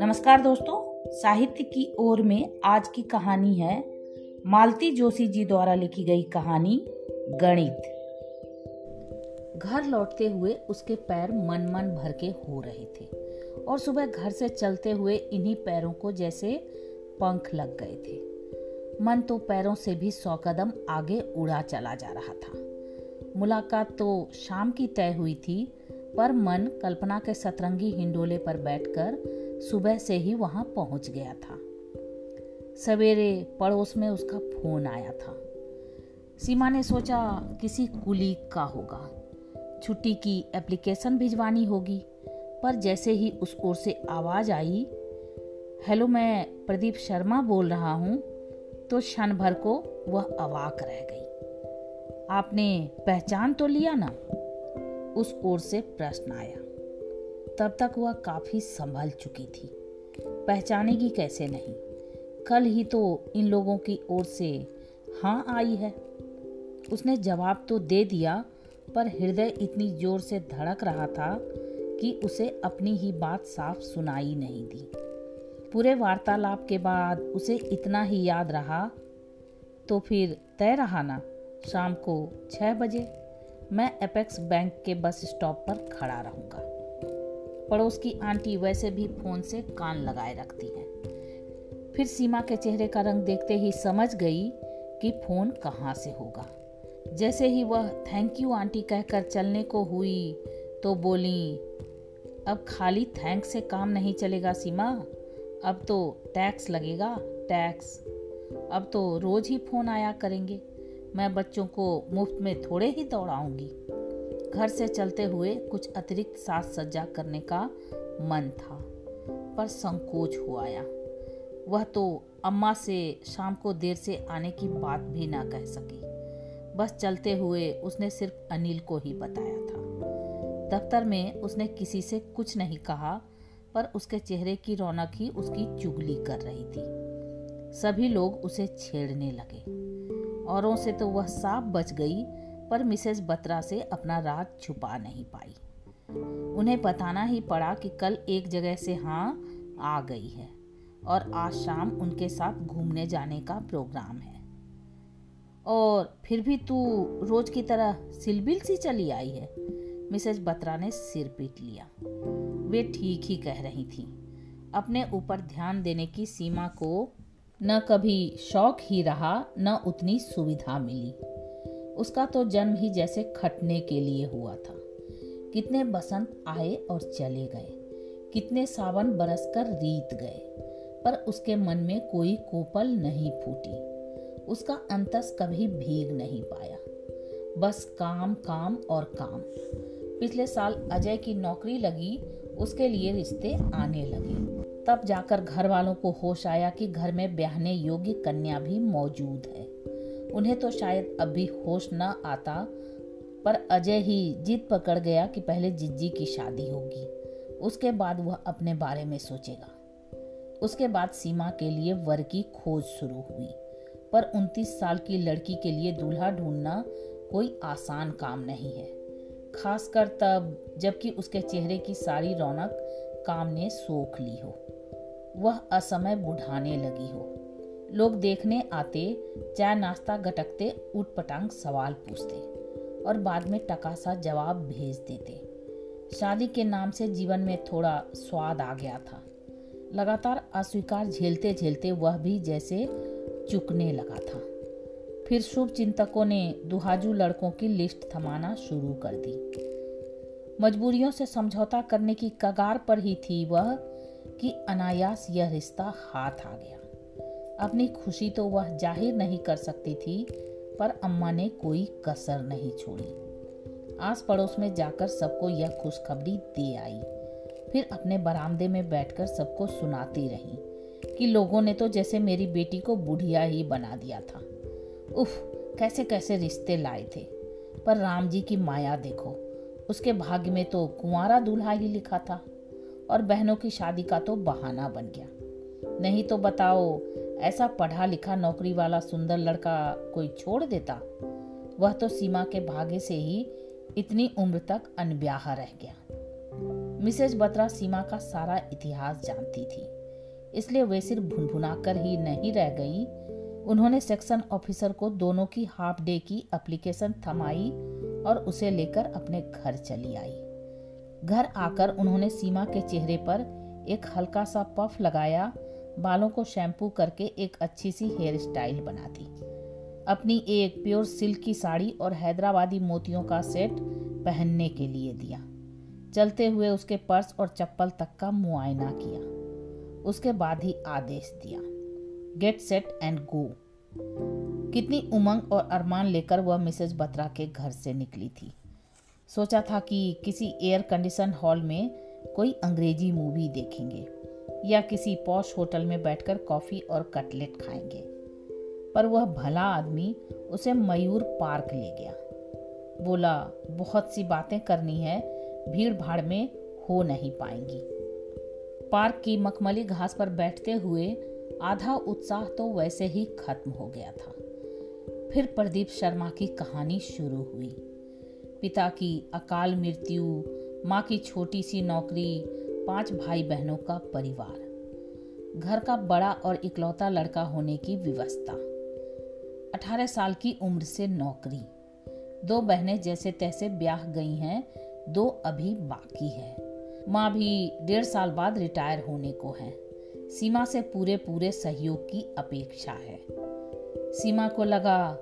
नमस्कार दोस्तों, साहित्य की ओर में आज की कहानी है मालती जोशी जी द्वारा लिखी गई कहानी, गणित। घर लौटते हुए उसके पैर मन मन भर के हो रहे थे और सुबह घर से चलते हुए इन्हीं पैरों को जैसे पंख लग गए थे। मन तो पैरों से भी सौ कदम आगे उड़ा चला जा रहा था। मुलाकात तो शाम की तय हुई थी पर मन कल्पना के सतरंगी हिंडोले पर बैठकर सुबह से ही वहाँ पहुँच गया था। सवेरे पड़ोस में उसका फ़ोन आया था। सीमा ने सोचा, किसी कुलीग का होगा। छुट्टी की एप्लीकेशन भिजवानी होगी, पर जैसे ही उस ओर से आवाज़ आई, हेलो, मैं प्रदीप शर्मा बोल रहा हूँ। तो क्षण भर को वह अवाक रह गई। आपने पहचान तो लिया ना? उस ओर से प्रश्न आया। तब तक वह काफ़ी संभल चुकी थी। पहचानेगी कैसे नहीं। कल ही तो इन लोगों की ओर से हाँ आई है। उसने जवाब तो दे दिया, पर हृदय इतनी ज़ोर से धड़क रहा था कि उसे अपनी ही बात साफ़ सुनाई नहीं दी। पूरे वार्तालाप के बाद उसे इतना ही याद रहा तो फिर तय रहा ना, शाम को छः बजे मैं एपेक्स बैंक के बस स्टॉप पर खड़ा रहूँगा। पड़ोस की आंटी वैसे भी फ़ोन से कान लगाए रखती है। फिर सीमा के चेहरे का रंग देखते ही समझ गई कि फ़ोन कहाँ से होगा। जैसे ही वह थैंक यू आंटी कहकर चलने को हुई तो बोली, अब खाली थैंक से काम नहीं चलेगा सीमा। अब तो टैक्स लगेगा, टैक्स। अब तो रोज ही फ़ोन आया करेंगे। मैं बच्चों को मुफ़्त में थोड़े ही दौड़ाऊँगी। घर से चलते हुए कुछ अतिरिक्त साज सज्जा करने का मन था, पर संकोच हो आया। वह तो अम्मा से शाम को देर से आने की बात भी ना कह सकी। बस चलते हुए उसने सिर्फ़ अनिल को ही बताया था। दफ्तर में उसने किसी से कुछ नहीं कहा, पर उसके चेहरे की रौनक ही उसकी चुगली कर रही थी। सभी लोग उसे छेड़ने लगे। औरों से तो वह साफ़ बच गई, पर मिसेस बत्रा से अपना राज छुपा नहीं पाई। उन्हें बताना ही पड़ा कि कल एक जगह से हाँ आ गई है, और आज शाम उनके साथ घूमने जाने का प्रोग्राम है। और फिर भी तू रोज की तरह सिलबिल सी चली आई है? मिसेस बत्रा ने सिर पीट लिया। वे ठीक ही कह रही थी। अपने ऊपर ध्यान देने की सीमा को न कभी शौक ही रहा, न उतनी सुविधा मिली। उसका तो जन्म ही जैसे खटने के लिए हुआ था। कितने बसंत आए और चले गए, कितने सावन बरसकर रीत गए, पर उसके मन में कोई कोपल नहीं फूटी। उसका अंतस कभी भीग नहीं पाया। बस काम काम और काम। पिछले साल अजय की नौकरी लगी, उसके लिए रिश्ते आने लगे। तब जाकर घर वालों को होश आया कि घर में ब्याहने योग्य कन्या भी मौजूद है। उन्हें तो शायद अभी होश न आता, पर अजय ही जिद पकड़ गया कि पहले जिज्जी की शादी होगी। उसके बाद वह अपने बारे में सोचेगा। उसके बाद सीमा के लिए वर की खोज शुरू हुई। पर 29 साल की लड़की के लिए दूल्हा ढूंढना कोई आसान काम नहीं है। खासकर तब, जबकि उसके चेहरे की सारी रौनक काम ने सोख ली हो। वह असमय बुढ़ाने लगी हो। लोग देखने आते, चाय नाश्ता गटकते उठ पटांग सवाल पूछते और बाद में टकासा जवाब भेज देते। शादी के नाम से जीवन में थोड़ा स्वाद आ गया था। लगातार अस्वीकार झेलते झेलते वह भी जैसे चुकने लगा था। फिर शुभ चिंतकों ने दुहाजू लड़कों की लिस्ट थमाना शुरू कर दी। मजबूरियों से समझौता करने की कगार पर ही थी वह कि अनायास यह रिश्ता हाथ आ गया। अपनी खुशी तो वह ज़ाहिर नहीं कर सकती थी, पर अम्मा ने कोई कसर नहीं छोड़ी। आस पड़ोस में जाकर सबको यह खुशखबरी दे आई। फिर अपने बरामदे में बैठकर सबको सुनाती रही कि लोगों ने तो जैसे मेरी बेटी को बुढ़िया ही बना दिया था। उफ कैसे कैसे रिश्ते लाए थे। पर राम जी की माया देखो, उसके भाग्य में तो कुंवारा दूल्हा ही लिखा था। और बहनों की शादी का तो बहाना बन गया। नहीं तो बताओ, ऐसा पढ़ा लिखा नौकरी वाला सुंदर लड़का कोई छोड़ देता? वह तो सीमा के भाग्य से ही इतनी उम्र तक अनब्याह रह गया। मिसेज बत्रा सीमा का सारा इतिहास जानती थी, इसलिए वे सिर्फ़ भुनभुना कर ही नहीं रह गई। उन्होंने सेक्शन ऑफिसर को दोनों की हाफ़ डे की एप्लीकेशन थमाई और उसे लेकर अपने घर चली आई। घर आकर उन्होंने सीमा के चेहरे पर एक हल्का सा पफ लगाया। बालों को शैम्पू करके एक अच्छी सी हेयर स्टाइल बना दी। अपनी एक प्योर सिल्क की साड़ी और हैदराबादी मोतियों का सेट पहनने के लिए दिया। चलते हुए उसके पर्स और चप्पल तक का मुआयना किया। उसके बाद ही आदेश दिया। गेट सेट एंड गो कितनी उमंग और अरमान लेकर वह मिसेज बत्रा के घर से निकली थी। सोचा था कि किसी एयर कंडीशन हॉल में कोई अंग्रेज़ी मूवी देखेंगे, या किसी पॉश होटल में बैठकर कॉफ़ी और कटलेट खाएँगे। पर वह भला आदमी उसे मयूर पार्क ले गया। बोला, बहुत सी बातें करनी है भीड़ भाड़ में हो नहीं पाएँगी। पार्क की मखमली घास पर बैठते हुए आधा उत्साह तो वैसे ही खत्म हो गया था। फिर प्रदीप शर्मा की कहानी शुरू हुई। पिता की अकाल मृत्यु, माँ की छोटी सी नौकरी, पाँच भाई बहनों का परिवार। घर का बड़ा और इकलौता लड़का होने की व्यवस्था। अठारह साल की उम्र से नौकरी। दो बहनें जैसे तैसे ब्याह गई हैं, दो अभी बाकी है। माँ भी डेढ़ साल बाद रिटायर होने को है। सीमा से पूरे पूरे सहयोग की अपेक्षा है। सीमा को लगा,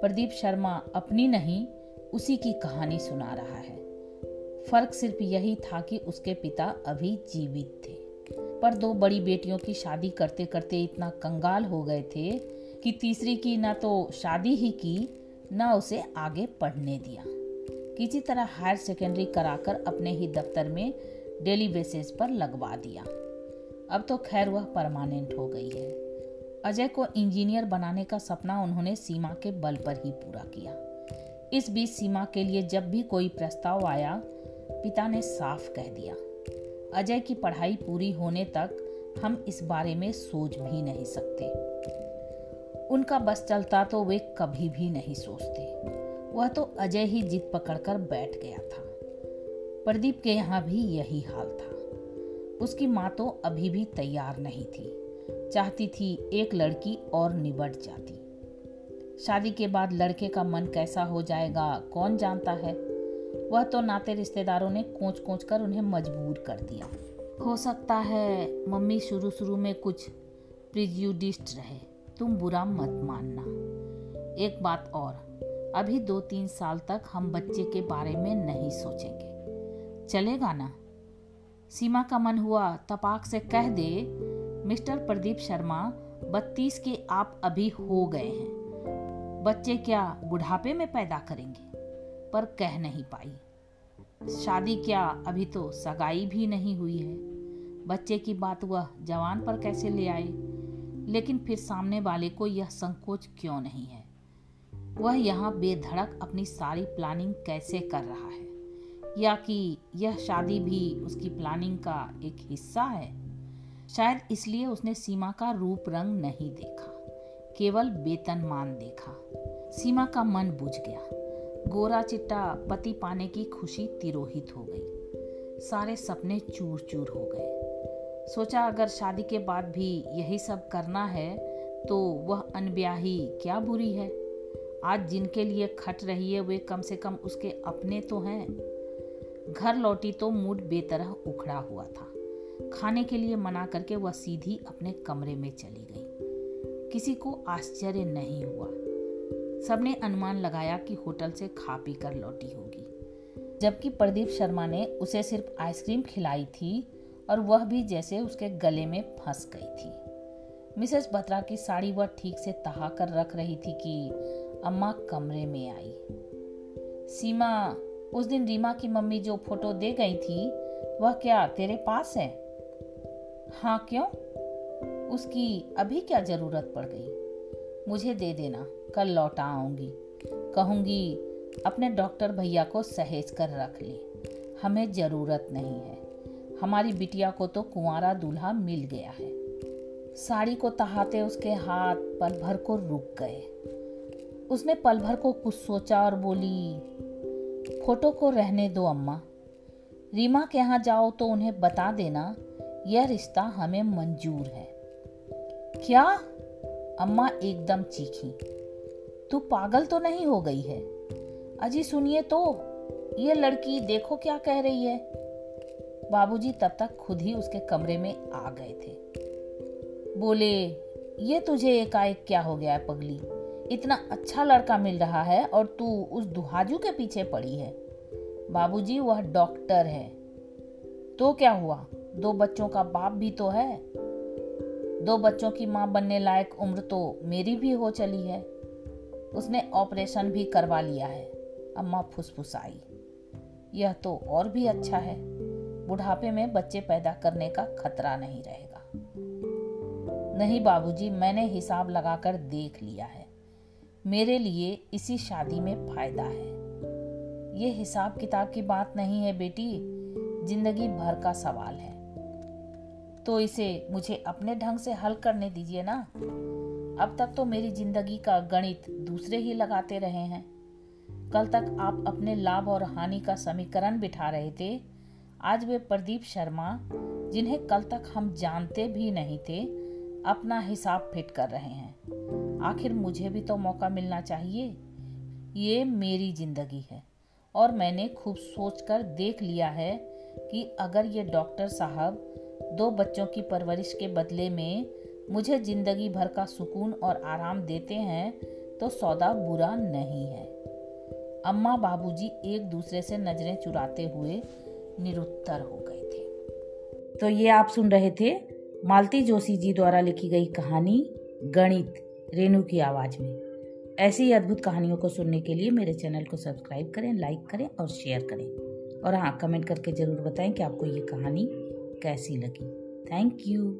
प्रदीप शर्मा अपनी नहीं उसी की कहानी सुना रहा है। फ़र्क सिर्फ़ यही था कि उसके पिता अभी जीवित थे। पर दो बड़ी बेटियों की शादी करते करते इतना कंगाल हो गए थे कि तीसरी की ना तो शादी ही की, ना उसे आगे पढ़ने दिया। किसी तरह हायर सेकेंडरी कराकर अपने ही दफ्तर में डेली बेसिस पर लगवा दिया। अब तो खैर वह परमानेंट हो गई है। अजय को इंजीनियर बनाने का सपना उन्होंने सीमा के बल पर ही पूरा किया। इस बीच सीमा के लिए जब भी कोई प्रस्ताव आया, पिता ने साफ़ कह दिया, अजय की पढ़ाई पूरी होने तक हम इस बारे में सोच भी नहीं सकते। उनका बस चलता तो वे कभी भी नहीं सोचते। वह तो अजय ही जिद पकड़कर बैठ गया था। प्रदीप के यहाँ भी यही हाल था। उसकी माँ तो अभी भी तैयार नहीं थी। चाहती थी एक लड़की और निबट जाती। शादी के बाद लड़के का मन कैसा हो जाएगा? कौन जानता है? वह तो नाते रिश्तेदारों ने कोच कोच कर उन्हें मजबूर कर दिया। हो सकता है मम्मी शुरू शुरू में कुछ प्रिज्यूडिस्ट रहे। तुम बुरा मत मानना। एक बात और, अभी दो तीन साल तक हम बच्चे के बारे में नहीं सोचेंगे। चलेगा ना? सीमा का मन हुआ, तपाक से कह दे, मिस्टर प्रदीप शर्मा, बत्तीस के आप अभी हो गए हैं। बच्चे क्या बुढ़ापे में पैदा करेंगे? पर कह नहीं पाई। शादी क्या अभी तो सगाई भी नहीं हुई है। बच्चे की बात वह जवान पर कैसे ले आए? लेकिन फिर सामने वाले को यह संकोच क्यों नहीं है? वह यहाँ बेधड़क अपनी सारी प्लानिंग कैसे कर रहा है? या कि यह शादी भी उसकी प्लानिंग का एक हिस्सा है? शायद इसलिए उसने सीमा का रूप रंग नहीं देखा। केवल वेतन मान देखा। सीमा का मन बुझ गया। गोरा चिट्टा पति पाने की खुशी तिरोहित हो गई। सारे सपने चूर चूर हो गए। सोचा अगर शादी के बाद भी यही सब करना है तो वह अनब्याही क्या बुरी है? आज जिनके लिए खट रही है, वे कम से कम उसके अपने तो हैं। घर लौटी तो मूड बेतरह उखड़ा हुआ था। खाने के लिए मना करके वह सीधी अपने कमरे में चली गई। किसी को आश्चर्य नहीं हुआ। सबने अनुमान लगाया कि होटल से खा पी कर लौटी होगी। जबकि प्रदीप शर्मा ने उसे सिर्फ़ आइसक्रीम खिलाई थी और वह भी जैसे उसके गले में फंस गई थी। मिसेस बत्रा की साड़ी वह ठीक से तहा कर रख रही थी कि अम्मा कमरे में आई। सीमा, उस दिन रीमा की मम्मी जो फ़ोटो दे गई थी, वह क्या तेरे पास है? हाँ क्यों? उसकी अभी क्या ज़रूरत पड़ गई? मुझे दे देना, कल लौटा आऊँगी। कहूँगी, अपने डॉक्टर भैया को सहेज कर रख ले। हमें ज़रूरत नहीं है। हमारी बिटिया को तो कुंवारा दूल्हा मिल गया है। साड़ी को तहाते उसके हाथ पल भर को रुक गए। उसने पल भर को कुछ सोचा और बोली, फ़ोटो को रहने दो अम्मा। रीमा के यहाँ जाओ तो उन्हें बता देना, यह रिश्ता हमें मंजूर है। क्या अम्मा एकदम चीखी? तू पागल तो नहीं हो गई है। अजी सुनिए तो ये लड़की देखो क्या कह रही है। बाबूजी तब तक खुद ही उसके कमरे में आ गए थे। बोले, ये तुझे एकाएक क्या हो गया है पगली? इतना अच्छा लड़का मिल रहा है और तू उस दुहाजू के पीछे पड़ी है। बाबूजी, वह डॉक्टर है। तो क्या हुआ? दो बच्चों का बाप भी तो है। दो बच्चों की माँ बनने लायक उम्र तो मेरी भी हो चली है। उसने ऑपरेशन भी करवा लिया है। अम्मा फुसफुसाई। यह तो और भी अच्छा है। बुढ़ापे में बच्चे पैदा करने का खतरा नहीं रहेगा। नहीं बाबूजी, मैंने हिसाब लगाकर देख लिया है। मेरे लिए इसी शादी में फ़ायदा है। ये हिसाब किताब की बात नहीं है बेटी। ज़िंदगी भर का सवाल है। तो इसे मुझे अपने ढंग से हल करने दीजिए ना। अब तक तो मेरी ज़िंदगी का गणित दूसरे ही लगाते रहे हैं। कल तक आप अपने लाभ और हानि का समीकरण बिठा रहे थे। आज वे प्रदीप शर्मा, जिन्हें कल तक हम जानते भी नहीं थे, अपना हिसाब फिट कर रहे हैं। आखिर मुझे भी तो मौका मिलना चाहिए। ये मेरी ज़िंदगी है और मैंने खूब सोचकर देख लिया है कि अगर ये डॉक्टर साहब दो बच्चों की परवरिश के बदले में मुझे ज़िंदगी भर का सुकून और आराम देते हैं तो सौदा बुरा नहीं है। अम्मा बाबूजी एक दूसरे से नज़रें चुराते हुए निरुत्तर हो गए थे। तो ये आप सुन रहे थे मालती जोशी जी द्वारा लिखी गई कहानी गणित, रेणु की आवाज़ में। ऐसी ही अद्भुत कहानियों को सुनने के लिए मेरे चैनल को सब्सक्राइब करें, लाइक करें और शेयर करें। और हाँ कमेंट करके ज़रूर बताएँ कि आपको ये कहानी कैसी लगी। Thank you